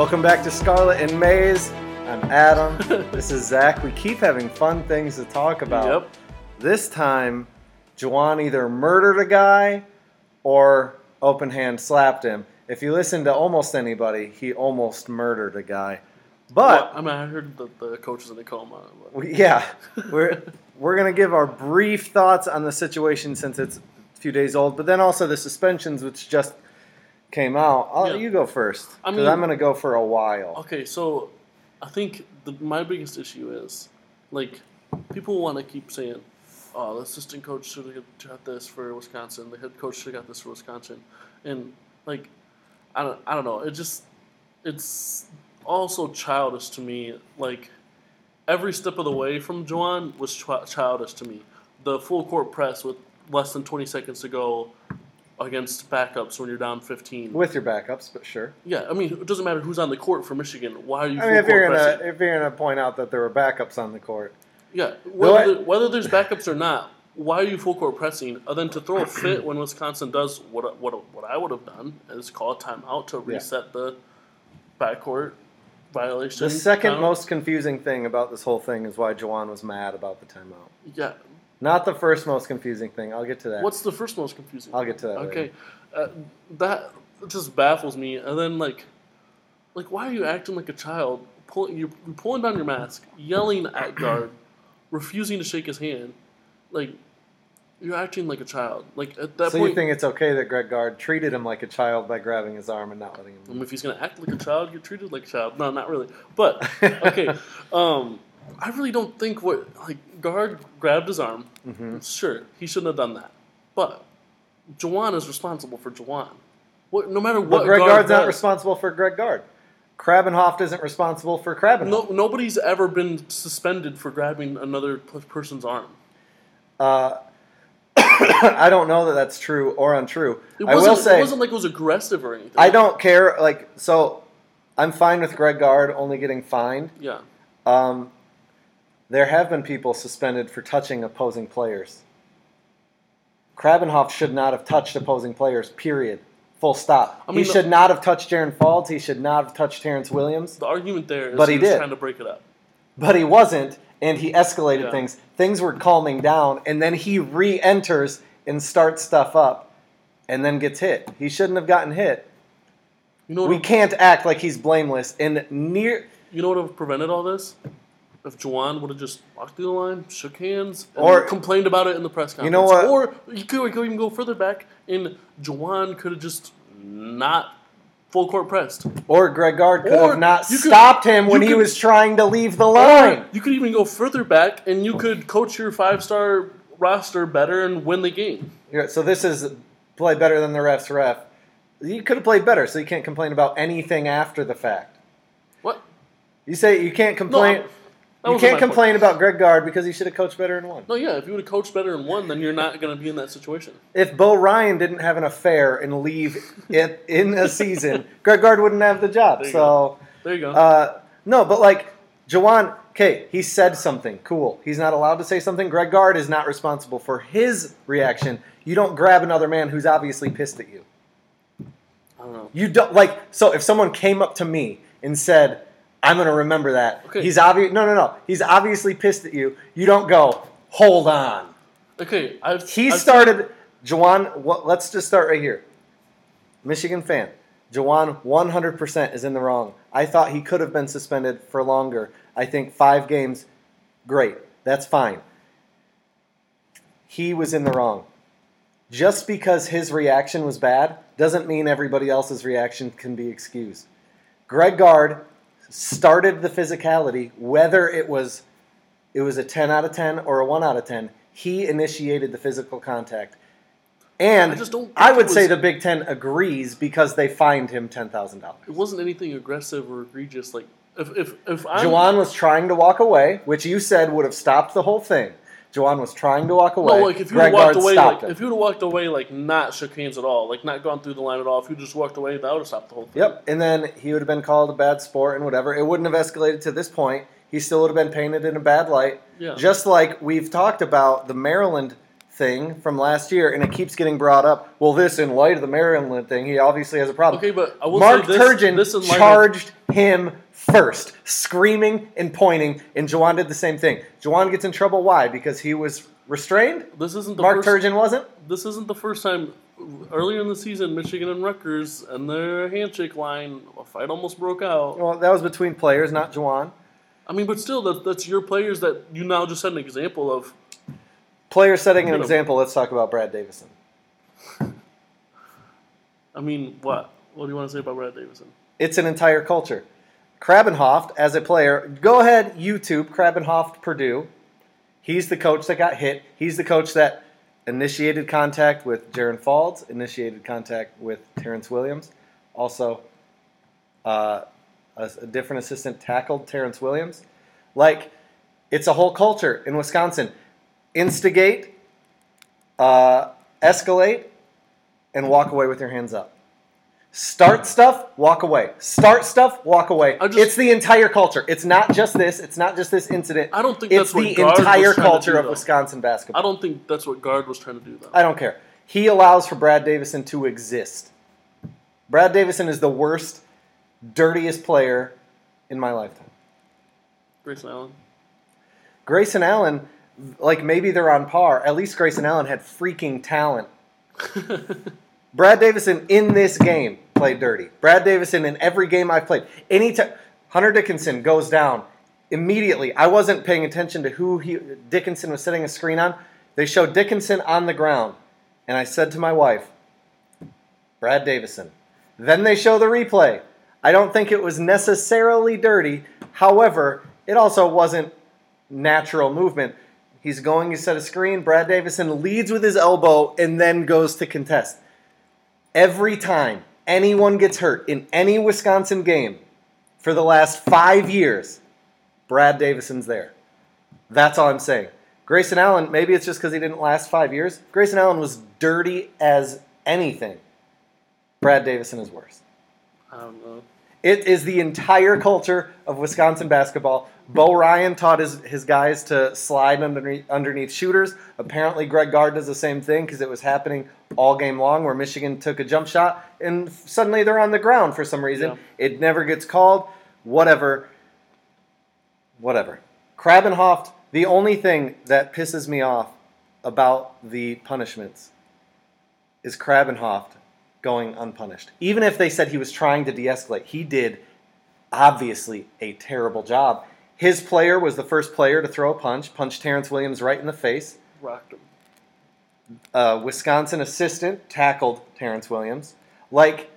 Welcome back to Scarlet and Maize. I'm Adam. this is Zach. We keep having fun things to talk about. Yep. This time, Juwan either murdered a guy or open hand slapped him. If you listen to almost anybody, he almost murdered a guy. But Well, I mean, I heard that the coach is in a coma. we, yeah, we're we're gonna give our brief thoughts on the situation since it's a few days old, but then also the suspensions which just came out. I'll, Yeah. You go first I mean, I'm gonna go for a while. Okay, so I think the, my biggest issue is like people want to keep saying, "Oh, the assistant coach should have got this for Wisconsin. The head coach should have got this for Wisconsin," and like I don't, I don't know. It just it's also childish to me. Like every step of the way from Juwan was ch- childish to me. The full court press with less than 20 seconds to go against backups when you're down 15. With your backups, but sure. Yeah, I mean, it doesn't matter who's on the court for Michigan. Why are you I mean, if you're gonna if you're gonna point out that there were backups on the court, Yeah, whether, I- the- whether there's backups or not, why are you full court pressing? Other than to throw a fit when Wisconsin does what what what I would have done is call a timeout to Yeah. reset the backcourt violation. the second count. most confusing thing about this whole thing is why Juwan was mad about the timeout. yeah. Not the first most confusing thing. I'll get to that. What's the first most confusing? I'll get to that Okay, uh, that just baffles me. And then like, like why are you acting like a child? Pulling you're pulling down your mask, yelling at Gard, refusing to shake his hand, like. You're acting like a child. Like at that so point, you think it's okay that Greg Gard treated him like a child by grabbing his arm and not letting him? I mean, if he's gonna act like a child, you're treated like a child. No, not really. But okay, um, I really don't think what like Gard grabbed his arm. Mhm. Sure, he shouldn't have done that. But Juwan is responsible for Juwan. What, no matter But what, Greg Gard Gard's not responsible for Greg Gard. Krabbenhoft isn't responsible for Krabbenhoft. No, nobody's ever been suspended for grabbing another person's arm. Uh, I don't know that that's true or untrue. It I wasn't. will say it wasn't like it was aggressive or anything. I don't care. Like so, I'm fine with Greg Gard only getting fined. Yeah. Um, there have been people suspended for touching opposing players. Krabbenhoft should not have touched opposing players. Period. Full stop. I he the- should not have touched Jaron Faulds. He should not have touched Terrance Williams. The argument there is But he was did. trying to break it up. But he wasn't, and he escalated Yeah. things. Things were calming down, and then he re-enters and starts stuff up, and then gets hit. He shouldn't have gotten hit. You know? We can't act like he's blameless. And near, You know what would have prevented all this? If Juwan would have just walked through the line, shook hands, and Or- complained about it in the press conference. You know what? Or you could go even go further back, and Juwan could have just not full court pressed. or Greg Gard could Or have not you could- stopped him when you he could- was trying to leave the line. you could even go further back, and you could coach your five star roster better and win the game. Yeah, So this is play better than the refs ref. You could have played better, so you can't complain about anything after the fact. What? You say you can't No, complain. That you can't point. complain about Greg Gard because he should have coached better and won. No, yeah. If you would have coached better and won, then you're not going to be in that situation. If Bo Ryan didn't have an affair and leave it in a season, Greg Gard wouldn't have the job. There So There you go. uh, no, but like Juwan, okay, he said something. Cool. He's not allowed to say something. Greg Gard is not responsible for his reaction. You don't grab another man who's obviously pissed at you. I don't know. You don't like so if someone came up to me and said, "I'm going to remember that." Okay. He's obvious No, no, no. He's obviously pissed at you. You don't go, "Hold on." Okay, I've He I've started Juwan, what, let's just start right here. Michigan fan. Juwan 100% is in the wrong. I thought he could have been suspended for longer. I think 5 games great. That's fine. He was in the wrong. Just because his reaction was bad doesn't mean everybody else's reaction can be excused. Greg Gard started the physicality, whether it was it was a 10 out of 10 or a 1 out of 10. He initiated the physical contact. And I just don't I would it say the Big Ten agrees because they fined him $10,000. It wasn't anything aggressive or egregious. Like if if if I'm Juwan was trying to walk away, which you said would have stopped the whole thing. Juwan was trying to walk away. no, like if you Greg walked Gard away, like him. if you would have walked away, like not shook hands at all, like not gone through the line at all, if you just walked away, that would have stopped the whole thing. Yep, and then he would have been called a bad sport and whatever. It wouldn't have escalated to this point. He still would have been painted in a bad light. Yeah. Just like we've talked about the Maryland thing from last year, and it keeps getting brought up. Well, this in light of the Maryland thing, he obviously has a problem. Okay, but I will Mark say this, Turgeon this charged him first, screaming and pointing, and Juwan did the same thing. Juwan gets in trouble. Why? Because he was restrained. This isn't the Mark first, Turgeon wasn't. This isn't the first time. Earlier in the season, Michigan and Rutgers and their handshake line, a fight almost broke out. Well, that was between players, not Juwan. I mean, but still, that, that's your players that you now just set an example of. Players setting an example. Let's talk about Brad Davison. I mean, what? What do you want to say about Brad Davison? It's an entire culture. Krabbenhoft, as a player, go ahead, YouTube, Krabbenhoft Purdue. He's the coach that got hit. He's the coach that initiated contact with Jaron Faulds, initiated contact with Terrance Williams. Also, uh, a, a different assistant tackled Terrance Williams. Like, it's a whole culture in Wisconsin. Instigate, uh, escalate, and walk away with your hands up. Start stuff, walk away. Start stuff, walk away. Just- it's the entire culture. It's not just this. It's not just this incident. I don't think it's that's what the was entire to culture do, of. Wisconsin basketball. I don't think that's what Gard was trying to do, though. I don't care. He allows for Brad Davison to exist. Brad Davison is the worst, dirtiest player in my lifetime. Grayson Allen. Grayson Allen, like maybe they're on par. At least Grayson Allen had freaking talent. Brad Davison in this game played dirty. Brad Davison in every game I've played. Anytime Hunter Dickinson goes down immediately. I wasn't paying attention to who he Dickinson was setting a screen on. They showed Dickinson on the ground, and I said to my wife, "Brad Davison." Then they show the replay. I don't think it was necessarily dirty. However, it also wasn't natural movement. He's going to set a screen. Brad Davison leads with his elbow and then goes to contest. Every time anyone gets hurt in any Wisconsin game for the last five years, Brad Davison's there. That's all I'm saying. Grayson Allen, maybe it's just because he didn't last five years. Grayson Allen was dirty as anything. Brad Davison is worse. I don't know. It is the entire culture of Wisconsin basketball. Bo Ryan taught his, his guys to slide underneath, underneath shooters. Apparently, Greg Gard does the same thing because it was happening all game long where Michigan took a jump shot and suddenly they're on the ground for some reason. Yeah. It never gets called. Whatever. Whatever. Krabbenhoft, the only thing that pisses me off about the punishments is Krabbenhoft going unpunished. Even if they said he was trying to de escalate, he did obviously a terrible job. His player was the first player to throw a punch, punched Terrance Williams right in the face. Rocked him. Uh, Wisconsin assistant tackled Terrance Williams. Like,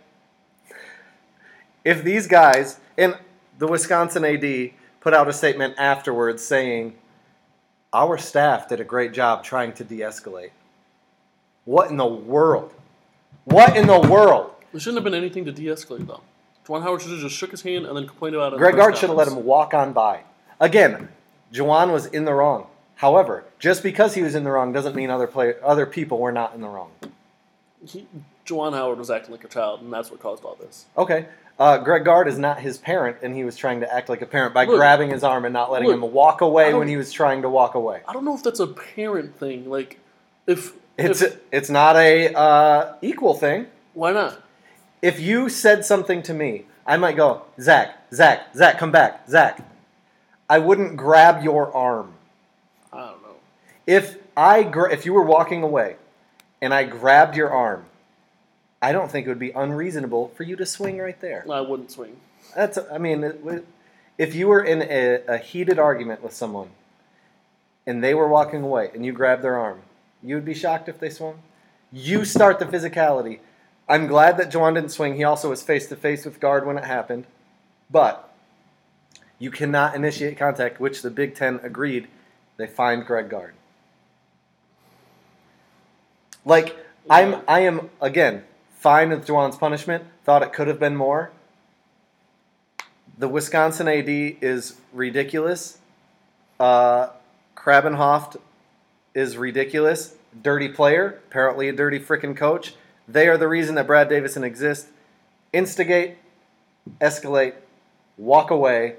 if these guys, and the Wisconsin AD put out a statement afterwards saying, Our staff did a great job trying to de escalate. What in the world? What in the world? There shouldn't have been anything to de-escalate though. Juwan Howard should have just shook his hand and then complained about it. Greg Gard should have let him walk on by. Again, Juwan was in the wrong. However, just because he was in the wrong doesn't mean other play, other people were not in the wrong. He, Juwan Howard was acting like a child, and that's what caused all this. Okay. Uh, Greg Gard is not his parent, and he was trying to act like a parent by Look, grabbing his arm and not letting look, him walk away when he was trying to walk away. I don't know if that's a parent thing. Like, if It's if, it's not a uh, equal thing. why not? If you said something to me, I might go, Zach, Zach, Zach, come back, Zach. I wouldn't grab your arm. I don't know. If I gra- if you were walking away and I grabbed your arm, I don't think it would be unreasonable for you to swing right there. I wouldn't swing. That's I mean, if you were in a, a heated argument with someone and they were walking away and you grabbed their arm, you would be shocked if they swung. You start the physicality. I'm glad that Juwan didn't swing. He also was face to face with Gard when it happened, but you cannot initiate contact, which the Big Ten agreed. They fined Greg Gard. Like I'm, I am again fine with Juwan's punishment. Thought it could have been more. The Wisconsin AD is ridiculous. Uh, Krabbenhoft is ridiculous. Dirty player, apparently a dirty freaking coach. They are the reason that Brad Davison exists. Instigate, escalate, walk away,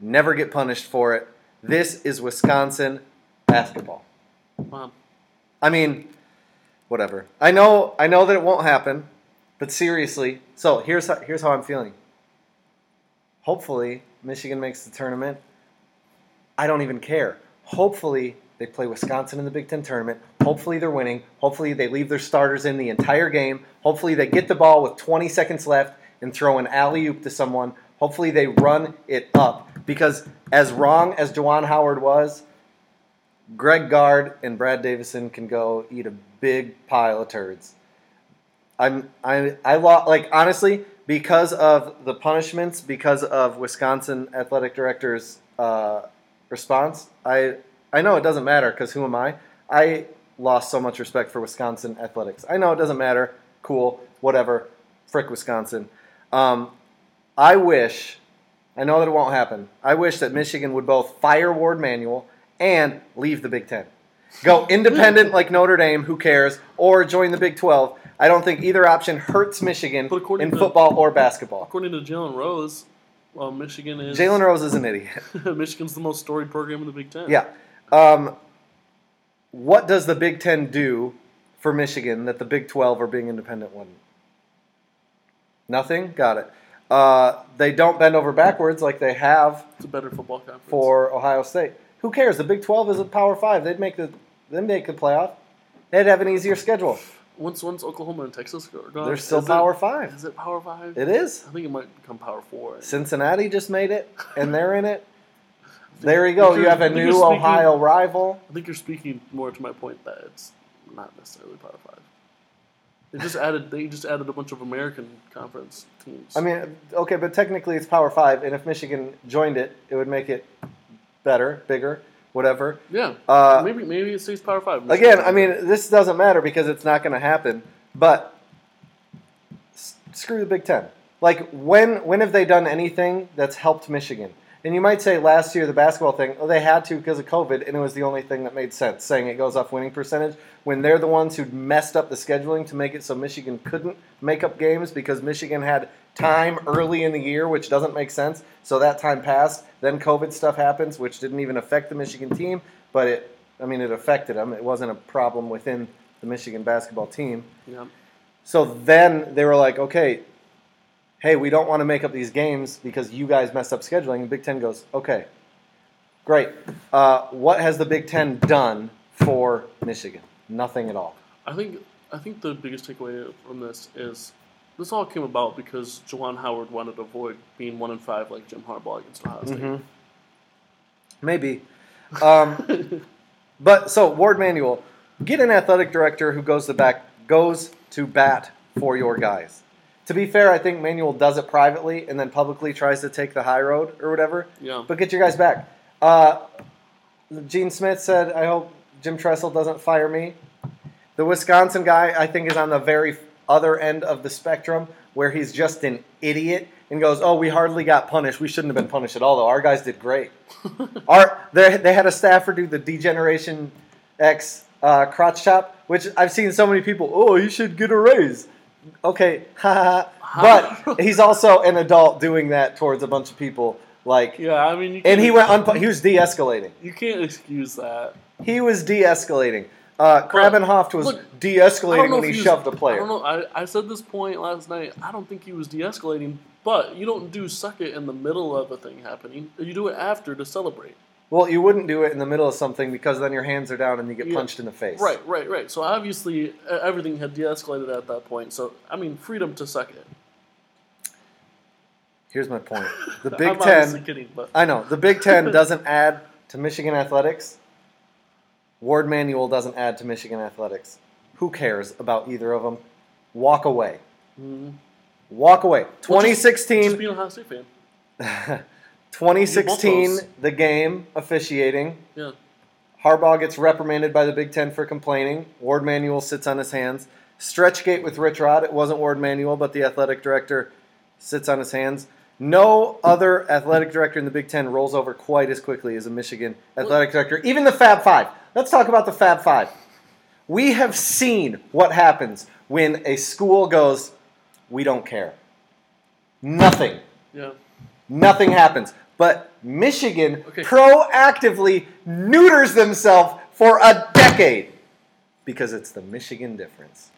never get punished for it. This is Wisconsin basketball. I mean, whatever. I know I know that it won't happen, but seriously. So here's how, here's how I'm feeling. Hopefully, Michigan makes the tournament. I don't even care. Hopefully, they play Wisconsin in the Big Ten tournament. Hopefully, they're winning. Hopefully, they leave their starters in the entire game. Hopefully, they get the ball with 20 seconds left and throw an alley oop to someone. Hopefully, they run it up. Because as wrong as Juwan Howard was, Greg Gard and Brad Davison can go eat a big pile of turds. I'm I I like honestly because of the punishments, because of Wisconsin athletic director's uh, response. I I know it doesn't matter because who am I? I lost so much respect for Wisconsin athletics. I know it doesn't matter. Cool, whatever. Frick Wisconsin. Um, I wish. I know that it won't happen. I wish that Michigan would both fire Warde Manuel and leave the Big Ten. Go independent like Notre Dame, who cares, or join the Big 12. I don't think either option hurts Michigan in to- football or basketball. According to Jalen Rose, well, Michigan is Jalen Rose is an idiot. Michigan's the most storied program in the Big Ten. Yeah. Um, what does the Big Ten do for Michigan that the Big 12 or being independent wouldn't? Nothing? Got it. Uh, they don't bend over backwards like they have it's a better football conference. for Ohio State. Who cares? The Big 12 is a Power 5. They'd make the they'd make the playoff. They'd have an easier schedule. once once Oklahoma and Texas go gone, They're still is Power It, 5. is it Power Five? It is. I think it might become Power Four. Cincinnati just made it, and they're in it. There you go. You have a new speaking- Ohio rival. I think you're speaking more to my point that it's not necessarily Power Five. They just added they just added a bunch of American conference teams. I mean, okay, but technically it's Power Five, and if Michigan joined it, it would make it better, bigger, whatever. yeah, Uh, maybe maybe it stays Power Five. Again, I mean, this doesn't matter because it's not going to happen. But s- screw the Big Ten. Like, when when have they done anything that's helped Michigan? And you might say last year the basketball thing, oh, they had to because of COVID, and it was the only thing that made sense, saying it goes off winning percentage. When they're the ones who messed up the scheduling to make it so Michigan couldn't make up games because Michigan had time early in the year, which doesn't make sense. So that time passed. Then COVID stuff happens, which didn't even affect the Michigan team, but it, I mean, it affected them. It wasn't a problem within the Michigan basketball team. yeah. So then they were like, okay, hey, we don't want to make up these games because you guys messed up scheduling. And Big Ten goes, okay, great. Uh, what has the Big Ten done for Michigan? Nothing at all. I think I think the biggest takeaway from this is this all came about because Juwan Howard wanted to avoid being one in five like Jim Harbaugh against Ohio State. Mhm. Maybe. Um, but so Warde Manuel, get an athletic director who goes to back goes to bat for your guys. To be fair, I think Manuel does it privately and then publicly tries to take the high road or whatever. Yeah. But get your guys back. Uh, Gene Smith said, "I hope Jim Tressel doesn't fire me." The Wisconsin guy, I think, is on the very other end of the spectrum, where he's just an idiot and goes, "Oh, we hardly got punished. We shouldn't have been punished at all, though. Our guys did great." Our they, they had a staffer do the D-Generation X uh, crotch chop, which I've seen so many people. Oh, you should get a raise. Okay, but he's also an adult doing that towards a bunch of people. Like, Yeah, I mean, you and he went unpu- he was de-escalating. You can't excuse that. He was de-escalating. Uh, Krabbenhoft was look, de-escalating when he was- shoved a I player. don't know. I, I said this point last night. I don't think he was de-escalating, but you don't do suck it in the middle of a thing happening. You do it after to celebrate. Well, you wouldn't do it in the middle of something because then your hands are down and you get Yeah. punched in the face. Right, right, right. So obviously everything had de-escalated at that point. So I mean, freedom to suck it. Here's my point. The I'm Big Ten. kidding, but I know the Big Ten doesn't add to Michigan athletics. Warde Manuel doesn't add to Michigan athletics. Who cares about either of them? Walk away. Mhm. Walk away. Well, just- 2016. Just be an Ohio State fan. 2016, the game officiating. Yeah. Harbaugh gets reprimanded by the Big Ten for complaining. Warde Manuel sits on his hands. Stretchgate with Rich Rod. It wasn't Warde Manuel, but the athletic director sits on his hands. No other athletic director in the Big Ten rolls over quite as quickly as a Michigan athletic director. Even the Fab Five. Let's talk about the Fab Five. We have seen what happens when a school goes, we don't care. Nothing. Yeah. Nothing happens. But Michigan Okay. proactively neuters themselves for a decade because it's the Michigan difference.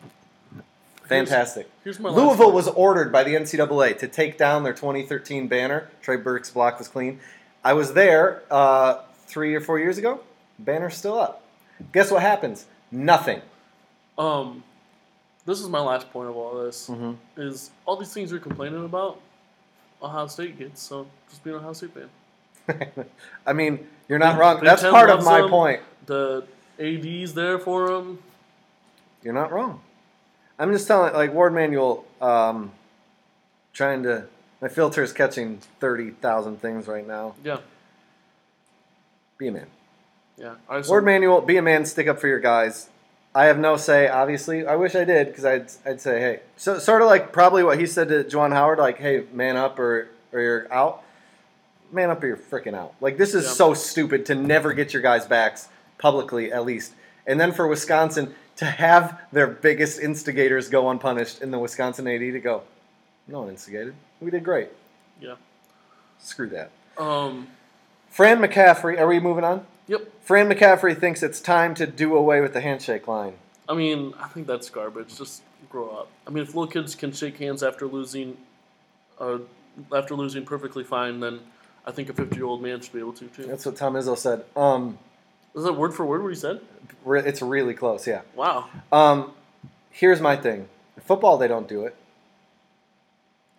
Fantastic. Here's my Louisville was ordered by the NCAA to take down their 2013 banner. Trey Burke's block was clean. I was there uh, three or four years ago. Banner's still up. Guess what happens? Nothing. Um, this is my last point of all this. Mhm. Is all these things you're complaining about, Ohio State gets. So just be an Ohio State fan. I mean, you're not wrong. Big That's Ten part of my them. point. The AD's there for them. You're not wrong. I'm just telling, like Warde Manuel, um, trying to. My filter is catching thirty thousand things right now. Yeah, Be a man. yeah. All right, so Warde Manuel, be a man. Stick up for your guys. I have no say. Obviously, I wish I did because I'd I'd say, hey, so sort of like probably what he said to Juwan Howard, like, hey, man up or or you're out. Man up or you're freaking out. Like this is Yeah. so stupid to never get your guys' backs publicly at least, and then for Wisconsin to have their biggest instigators go unpunished in the Wisconsin AD to go, no one instigated. We did great. yeah. Screw that. Um. Fran McCaffery, are we moving on? Yep. Fran McCaffery thinks it's time to do away with the handshake line. I mean, I think that's garbage. Just grow up. I mean, if little kids can shake hands after losing, uh, after losing perfectly fine, then I think a fifty-year-old man should be able to too. That's what Tom Izzo said. Um, Is that word for word what he said? re- it's really close, yeah. Wow. Um, here's my thing. In football, they don't do it.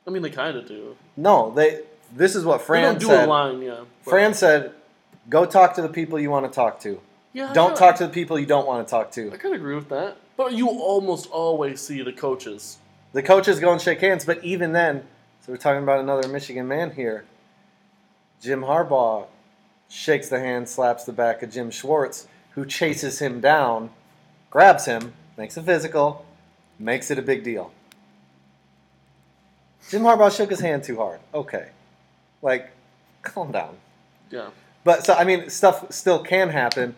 I mean, they kind of do. No, they. This is what They Fran don't do said. a line, yeah. but- Fran said, "Go talk to the people you want to talk to. yeah, I Don't kinda- talk to the people you don't want to talk to." I kind of agree with that. But you almost always see the coaches. The coaches go and shake hands, but even then, so we're talking about another Michigan man here. Jim Harbaugh shakes the hand, slaps the back of Jim Schwartz, who chases him down, grabs him, makes it physical, makes it a big deal. Jim Harbaugh shook his hand too hard. Okay. Like, calm down. Yeah. But so I mean, stuff still can happen.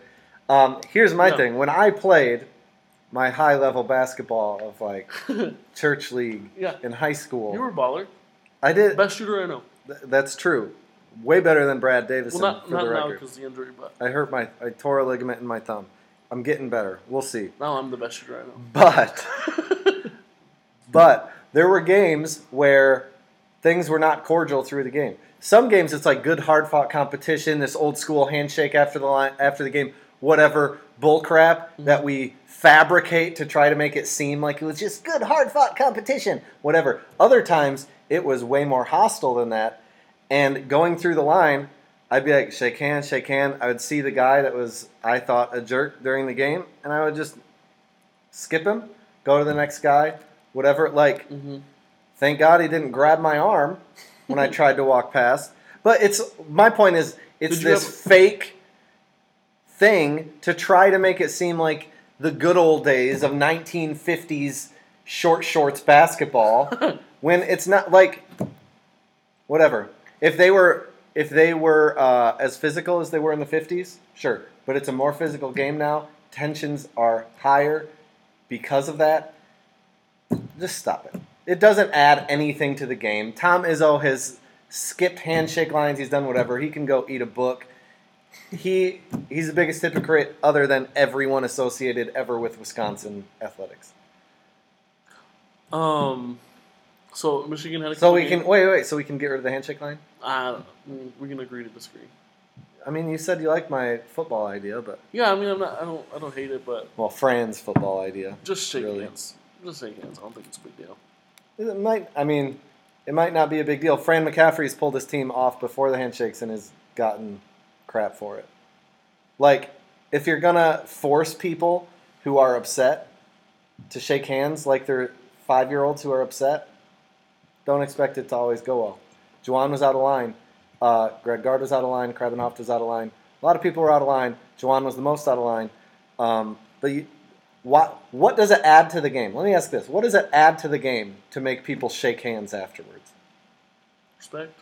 Um, here's my Yeah. thing: when I played my high level basketball of like church league Yeah. in high school, You were a baller. I did. Best shooter I know. th- that's true. Way better than Brad Davison Well, not, for not the now because the injury, but I hurt my I tore a ligament in my thumb. I'm getting better. We'll see. now I'm the best shooter I know. But but there were games where things were not cordial through the game. Some games it's like good hard fought competition, this old school handshake after the line after the game, whatever bull crap that we fabricate to try to make it seem like it was just good hard fought competition, whatever. Other times it was way more hostile than that. And going through the line, I'd be like, shake hand, shake hand. I would see the guy that was I thought a jerk during the game, and I would just skip him, go to the next guy, whatever. Like, hmm thank God he didn't grab my arm when I tried to walk past. But it's my point is it's this have- fake thing to try to make it seem like the good old days of 1950s short shorts basketball when it's not like whatever. If they were if they were uh, as physical as they were in the 50s, sure. But it's a more physical game now. Tensions are higher because of that. Just stop it. It doesn't add anything to the game. Tom Izzo has skipped handshake lines. He's done whatever. He can go eat a book. He he's the biggest hypocrite other than everyone associated ever with Wisconsin athletics. Um, so Michigan had a So we can wait, wait. So we can get rid of the handshake line. Uh, we can agree to disagree. I mean, you said you like my football idea, but Yeah, I mean, I'm not. I don't. I don't hate it, but well, Fran's football idea. just shake Really? hands. Just shake hands. I don't think it's a big deal. It might. I mean, it might not be a big deal. Fran McCaffery's pulled his team off before the handshakes and has gotten crap for it. Like, if you're gonna force people who are upset to shake hands like they're five year olds who are upset, don't expect it to always go well. Juwan was out of line. Uh, Greg Gard was out of line. Krabbenhoft was out of line. A lot of people were out of line. Juwan was the most out of line. Um, but you, what what does it add to the game? Let me ask this: What does it add to the game to make people shake hands afterwards? Respect.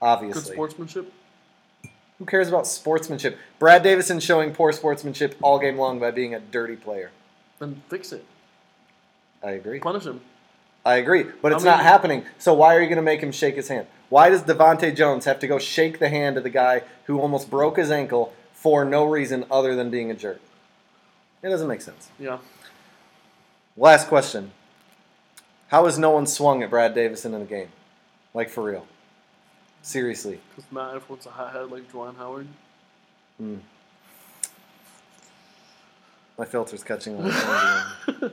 Obviously. Good sportsmanship. who cares about sportsmanship? Brad Davison showing poor sportsmanship all game long by being a dirty player. Then fix it. I agree. Punish him. I agree, but it's I mean- not happening. So why are you going to make him shake his hand? Why does DeVante Jones have to go shake the hand of the guy who almost broke his ankle for no reason other than being a jerk? It doesn't make sense. Yeah. Last question. How has no one swung at Brad Davison in the game? Like for real. Seriously. Because not everyone's a hothead like Juwan Howard. Hmm. My filter's catching on.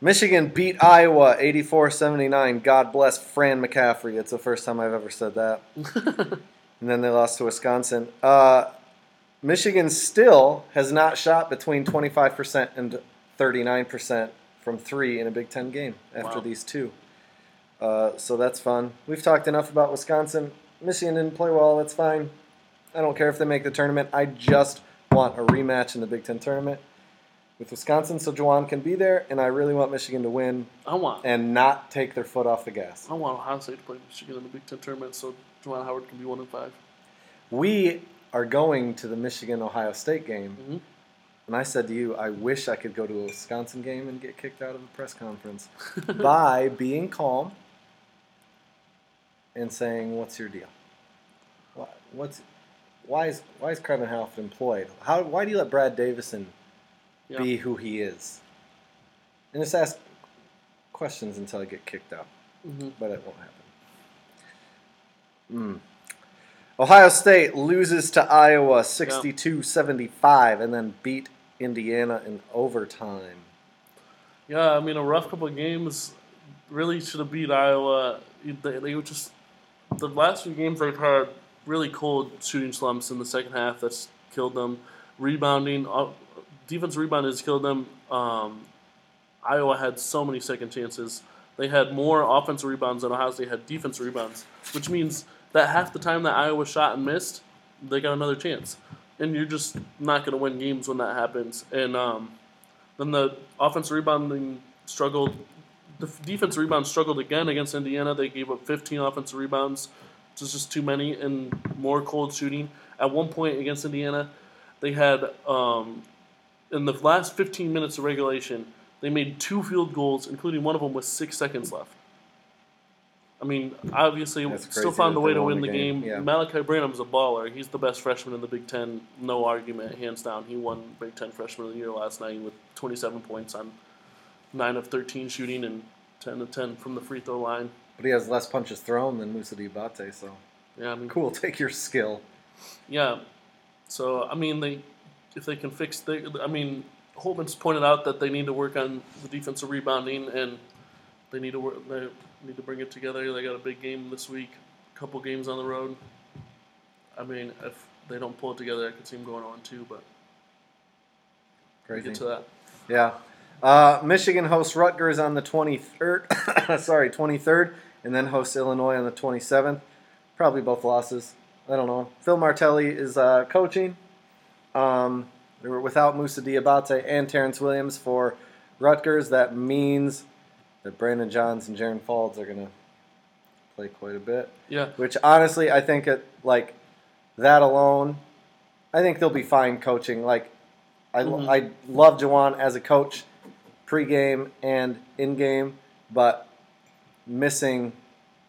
Michigan beat Iowa 84-79. God bless Fran McCaffery. It's the first time I've ever said that. And then they lost to Wisconsin. Uh, Michigan still has not shot between 25% and 39% from three in a Big Ten game after Wow. these two. Uh, so that's fun. We've talked enough about Wisconsin. Michigan didn't play well. That's fine. I don't care if they make the tournament. I just want a rematch in the Big Ten tournament with Wisconsin so Juwan can be there. And I really want Michigan to win I want and not take their foot off the gas. I want Ohio State to play Michigan in the Big Ten tournament so Juwan Howard can be one in five. We are going to the Michigan Ohio State game. Mhm. And I said to you, I wish I could go to a Wisconsin game and get kicked out of a press conference by being calm and saying, "What's your deal? Why, what's why is why is Kevin Half employed? How why do you let Brad Davison Yeah. be who he is?" And just ask questions until I get kicked out, hmm but it won't happen. Mm. Ohio State loses to Iowa 62-75 and then beat Indiana in overtime. Yeah, I mean a rough couple of games. Really should have beat Iowa. They, they were just the last few games they've had really cold shooting slumps in the second half. That's killed them. Rebounding, uh, defense rebound has killed them. Um, Iowa had so many second chances. They had more offensive rebounds than Ohio State had defensive rebounds, which means that half the time that Iowa shot and missed, they got another chance. And you're just not going to win games when that happens. And um, then the offensive rebounding struggled. The defense rebound struggled again against Indiana. They gave up 15 offensive rebounds. It's just too many and more cold shooting. At one point against Indiana, they had um, in the last 15 minutes of regulation, they made two field goals, including one of them with six seconds left. I mean, obviously, That's still found a way to win the game, game. yeah. Malaki Branham's a baller. He's the best freshman in the Big Ten, no argument, hands down. He won Big Ten Freshman of the Year last night with 27 points on 9 of 13 shooting and 10 of 10 from the free throw line. But he has less punches thrown than Moussa Diabate, so Yeah, I mean, cool. Take your skill. Yeah. So I mean, they if they can fix the, I mean, Holtman's pointed out that they need to work on the defensive rebounding and they need to work. They need to bring it together. They got a big game this week, a couple games on the road. I mean, if they don't pull it together, I could see them going on too. But we'll Crazy. get to that. Yeah. Uh, Michigan hosts Rutgers on the 23rd. sorry, 23rd, and then hosts Illinois on the 27th. Probably both losses. I don't know. Phil Martelli is uh, coaching. Um, they were without Moussa Diabate and Terrance Williams for Rutgers. That means that Brandon Johns and Jaron Faulds are going to play quite a bit. Yeah. Which honestly, I think it like that alone, I think they'll be fine coaching. Like, I Mhm. I love Juwan as a coach, pregame and in game, but missing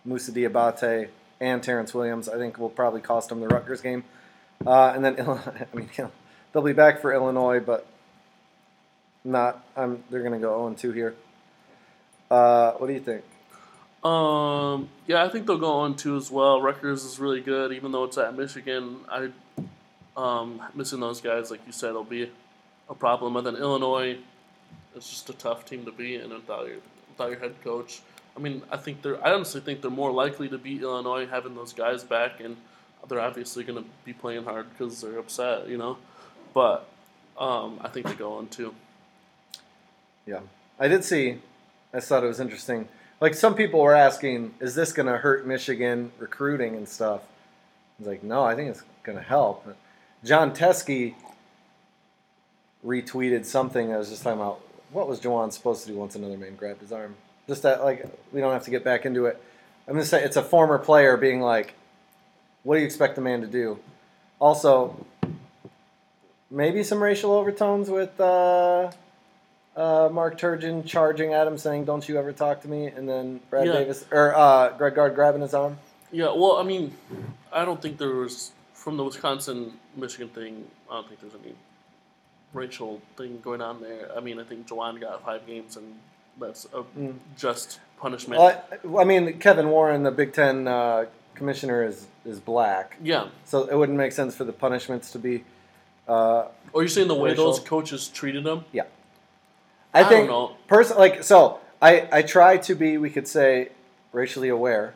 Moussa Diabate and Terrance Williams, I think will probably cost them the Rutgers game. Uh, and then I mean they'll be back for Illinois, but not. I'm. They're going to go 0 2 here. Uh, what do you think? Um, yeah, I think they'll go on two as well. Rutgers is really good, even though it's at Michigan. I, um, missing those guys, like you said, will be a problem. And then Illinois, it's just a tough team to beat, and without your without your head coach, I mean, I think they're. I honestly think they're more likely to beat Illinois having those guys back, and they're obviously going to be playing hard because they're upset, you know. But um, I think they go on too. Yeah, I did see. I thought it was interesting. Like some people were asking, is this going to hurt Michigan recruiting and stuff? I was like, no, I think it's going to help. Jon Teske retweeted something I was just talking about what was Juwan supposed to do once another man grabbed his arm. Just that, like, we don't have to get back into it. I'm going to say it's a former player being like, what do you expect the man to do? Also, maybe some racial overtones with. Uh, uh, Mark Turgeon charging at him, saying, "Don't you ever talk to me," and then Brad Yeah. Davis or uh, Greg Gard grabbing his arm. Yeah, well, I mean, I don't think there was from the Wisconsin Michigan thing. I don't think there's any racial thing going on there. I mean, I think Juwan got five games, and that's a Mm. just punishment. Well, I, I mean, Kevin Warren, the Big Ten uh, commissioner, is is black, yeah. so it wouldn't make sense for the punishments to be. Uh, Or you're saying the way those coaches treated him? I, I think know. person like so. I I try to be, we could say, racially aware.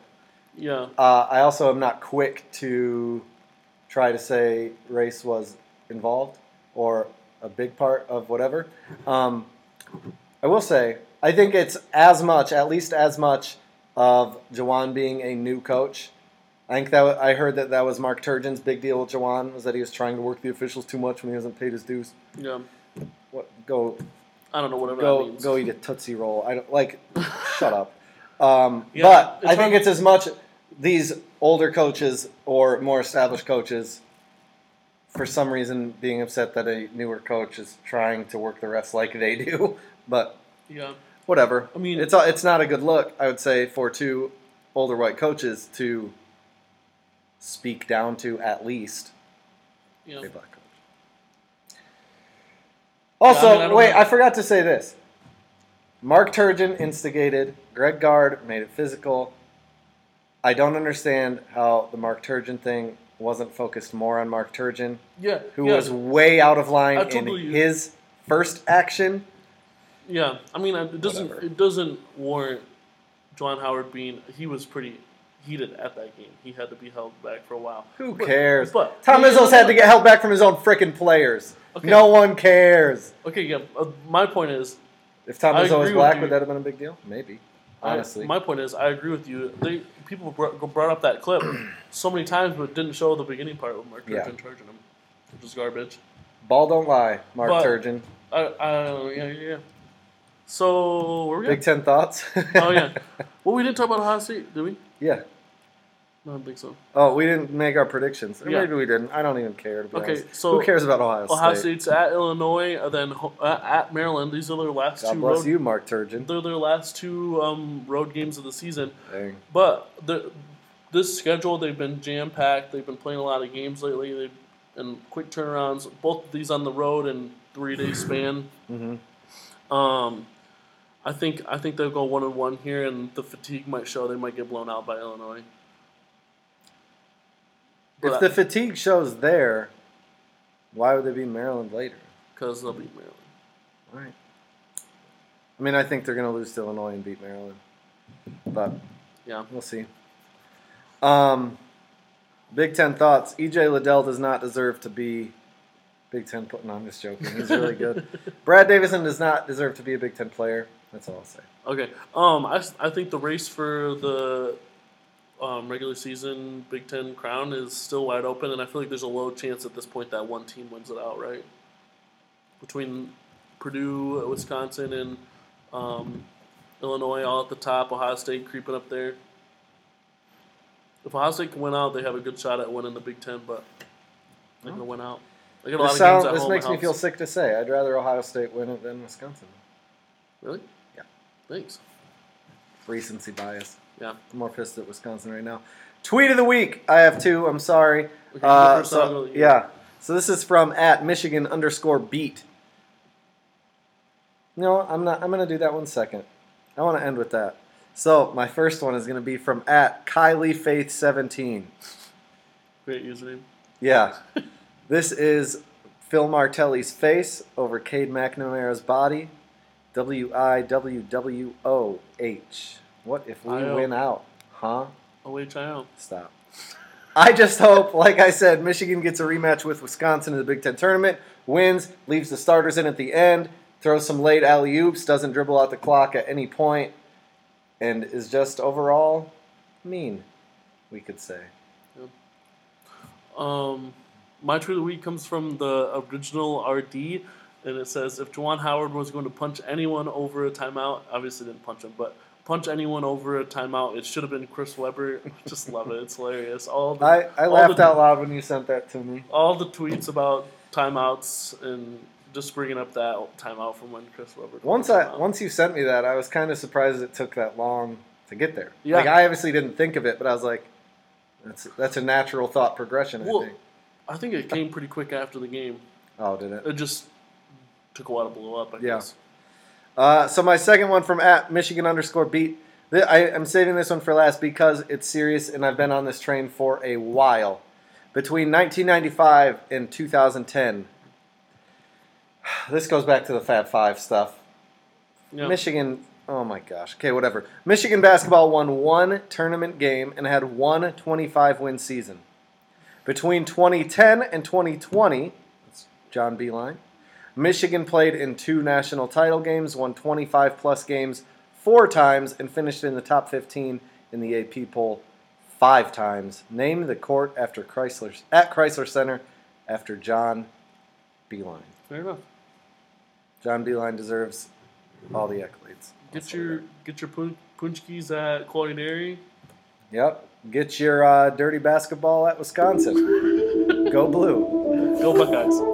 Yeah. Uh, I also am not quick to try to say race was involved or a big part of whatever. Um, I will say, I think it's as much, at least as much, of Juwan being a new coach. I think that I heard that that was Mark Turgeon's big deal with Juwan was that he was trying to work the officials too much when he hasn't paid his dues. Yeah. What go I don't know whatever that go means. go eat a tootsie roll. I don't like. shut up. Um, Yeah, but I think it's as much these older coaches or more established coaches, for some reason, being upset that a newer coach is trying to work the refs like they do. But Yeah. whatever. I mean- it's a- it's not a good look. I would say for two older white coaches to speak down to at least Yeah. a black coach. Also, I wait. I forgot to say this. Mark Turgeon instigated. Greg Gard made it physical. I don't understand how the Mark Turgeon thing wasn't focused more on Mark Turgeon, Yeah. who yeah. was way out of line I in totally- his first action. Yeah, I mean, it doesn't Whatever. it doesn't warrant John Howard being he was pretty heated at that game. He had to be held back for a while. Who But- cares? But Tom Izzo's had to get held back from his own freaking players. Okay. No one cares. Okay, yeah. Uh, my point is, If Tom I was agree with black, you. would that have been a big deal? Maybe. Honestly. I, my point is, I agree with you. They people brought, brought up that clip so many times, but didn't show the beginning part with Mark Yeah. Turgeon charging him, which is garbage. Ball don't lie, Mark But- Turgeon. I, I yeah, yeah, yeah. So where we Big at? Ten thoughts? Oh yeah. Well, we didn't talk about Ohio State, did we? yeah. I don't think so. Oh, we didn't make our predictions. Or Yeah. Maybe we didn't. I don't even care. Okay, honest. so who cares about Ohio State? Ohio State's at Illinois, and then uh, at Maryland. These are their last God two bless road. you, Mark Turgeon. They're their last two um, road games of the season. Dang. But the, this schedule, they've been jam packed. They've been playing a lot of games lately. They and quick turnarounds. Both of these on the road in three day span. hmm Um, I think I think they'll go one and one here, and the fatigue might show. They might get blown out by Illinois. If the fatigue shows there, why would they be Maryland later? because they'll beat Maryland. Right. I mean, I think they're going to lose to Illinois and beat Maryland, but Yeah. we'll see. Um, Big Ten thoughts. EJ Liddell does not deserve to be Big Ten. Pl- no, I'm just joking. He's really good. Brad Davison does not deserve to be a Big Ten player. That's all I'll say. Okay. Um, I, I think the race for the um, regular season Big Ten crown is still wide open, and I feel like there's a low chance at this point that one team wins it outright. Between Purdue, Wisconsin, and um, Illinois all at the top, Ohio State creeping up there. If Ohio State can win out, they have a good shot at winning the Big Ten, but they're going to win out. They got a lot This, of games sound, at this home. makes me feel helps. sick to say. I'd rather Ohio State win it than Wisconsin. Really? Yeah. Thanks. Recency bias. Yeah. I'm more pissed at Wisconsin right now. Tweet of the week. I have two. I'm sorry. Okay, Uh, so, yeah. So this is from at Michigan underscore beat. No, I'm not. I'm gonna do that one second. I want to end with that. So my first one is gonna be from at Kylie Faith 17. Great username. Yeah. this is Phil Martelli's face over Cade McNamara's body. W I W W O H. What if we win out? Huh? OHIO. Stop. I just hope, like I said, Michigan gets a rematch with Wisconsin in the Big Ten tournament, wins, leaves the starters in at the end, throws some late alley oops, doesn't dribble out the clock at any point, and is just overall mean, we could say. Um, my tweet of the week comes from the original RD, and it says if Juwan Howard was going to punch anyone over a timeout, obviously didn't punch him, but punch anyone over a timeout, it should have been Chris Webber. Just love it. It's hilarious. All the, I, I all laughed the, out loud when you sent that to me. All the tweets about timeouts and just bringing up that timeout from when Chris Webber. Once I once you sent me that, I was kind of surprised it took that long to get there. Yeah. Like I obviously didn't think of it, but I was like, that's that's a natural thought progression. I think. I think it came pretty quick after the game. Oh, did it? It just took a while to blow up. I Yeah. guess. Uh, so my second one from at Michigan underscore beat. I, I'm saving this one for last because it's serious and I've been on this train for a while. Between 1995 and 2010, this goes back to the Fab Five stuff. Yeah. Michigan, oh my gosh. Okay, whatever. Michigan basketball won one tournament game and had one 25 win season. Between 2010 and 2020, that's John Beilein, Michigan played in two national title games, won 25 plus games four times, and finished in the top 15 in the AP poll five times. Named the court after Crisler at Crisler Center after John Beilein. Fair enough. John Beilein deserves all the accolades. Get your get your pun- punchkis at Quality Dairy. Yep. Get your uh, dirty basketball at Wisconsin. Go blue. Go Buckeyes.